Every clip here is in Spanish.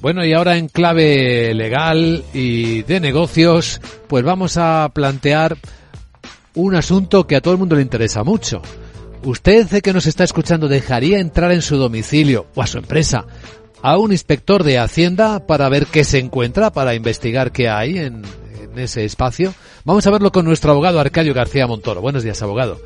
Bueno, y ahora en clave legal y de negocios, pues vamos a plantear un asunto que a todo el mundo le interesa mucho. ¿Usted que nos está escuchando dejaría entrar en su domicilio o a su empresa a un inspector de Hacienda para ver qué se encuentra, para investigar qué hay en, en ese espacio? Vamos a verlo con nuestro abogado Arcadio García Montoro. Buenos días, abogado.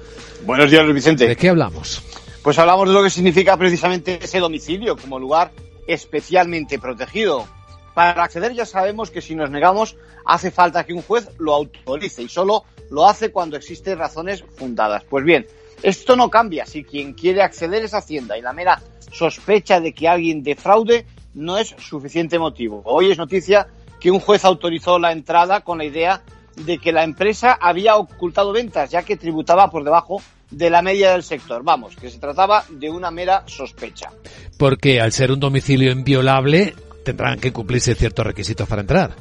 Buenos días, Vicente. ¿De qué hablamos? Pues hablamos de lo que significa precisamente ese domicilio como lugar especialmente protegido. Para acceder ya sabemos que si nos negamos hace falta que un juez lo autorice y solo lo hace cuando existen razones fundadas. Pues bien, esto no cambia si quien quiere acceder es Hacienda y la mera sospecha de que alguien defraude no es suficiente motivo. Hoy es noticia que un juez autorizó la entrada con la idea de que la empresa había ocultado ventas, ya que tributaba por debajo de la media del sector. Vamos, que se trataba de una mera sospecha. Porque al ser un domicilio inviolable, tendrán que cumplirse ciertos requisitos para entrar.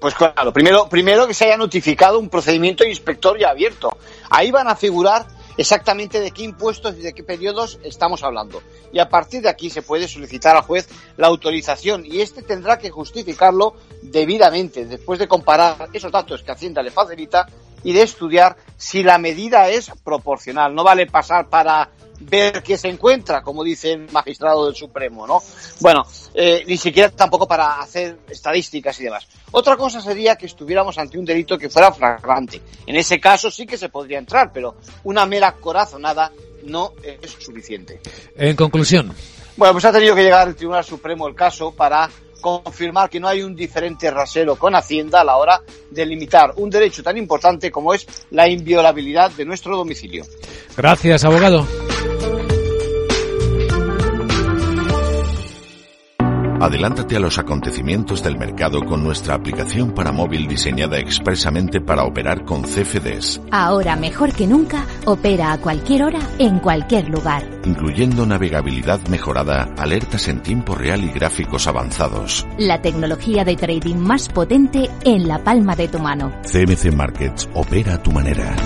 Pues claro, primero, primero que se haya notificado un procedimiento inspector ya abierto. Ahí van a figurar exactamente de qué impuestos y de qué periodos estamos hablando. Y a partir de aquí se puede solicitar al juez la autorización y este tendrá que justificarlo debidamente después de comparar esos datos que Hacienda le facilita y de estudiar si la medida es proporcional. No vale pasar para ver qué se encuentra, como dice el magistrado del Supremo, ¿no? Bueno, eh, ni siquiera tampoco para hacer estadísticas y demás. Otra cosa sería que estuviéramos ante un delito que fuera flagrante. En ese caso sí que se podría entrar, pero una mera corazonada no es suficiente. En conclusión. Bueno, pues ha tenido que llegar el Tribunal Supremo el caso para confirmar que no hay un diferente rasero con Hacienda a la hora de limitar un derecho tan importante como es la inviolabilidad de nuestro domicilio. Gracias, abogado. Adelántate a los acontecimientos del mercado con nuestra aplicación para móvil diseñada expresamente para operar con CFDs. Ahora mejor que nunca, opera a cualquier hora, en cualquier lugar. Incluyendo navegabilidad mejorada, alertas en tiempo real y gráficos avanzados. La tecnología de trading más potente en la palma de tu mano. CMC Markets opera a tu manera.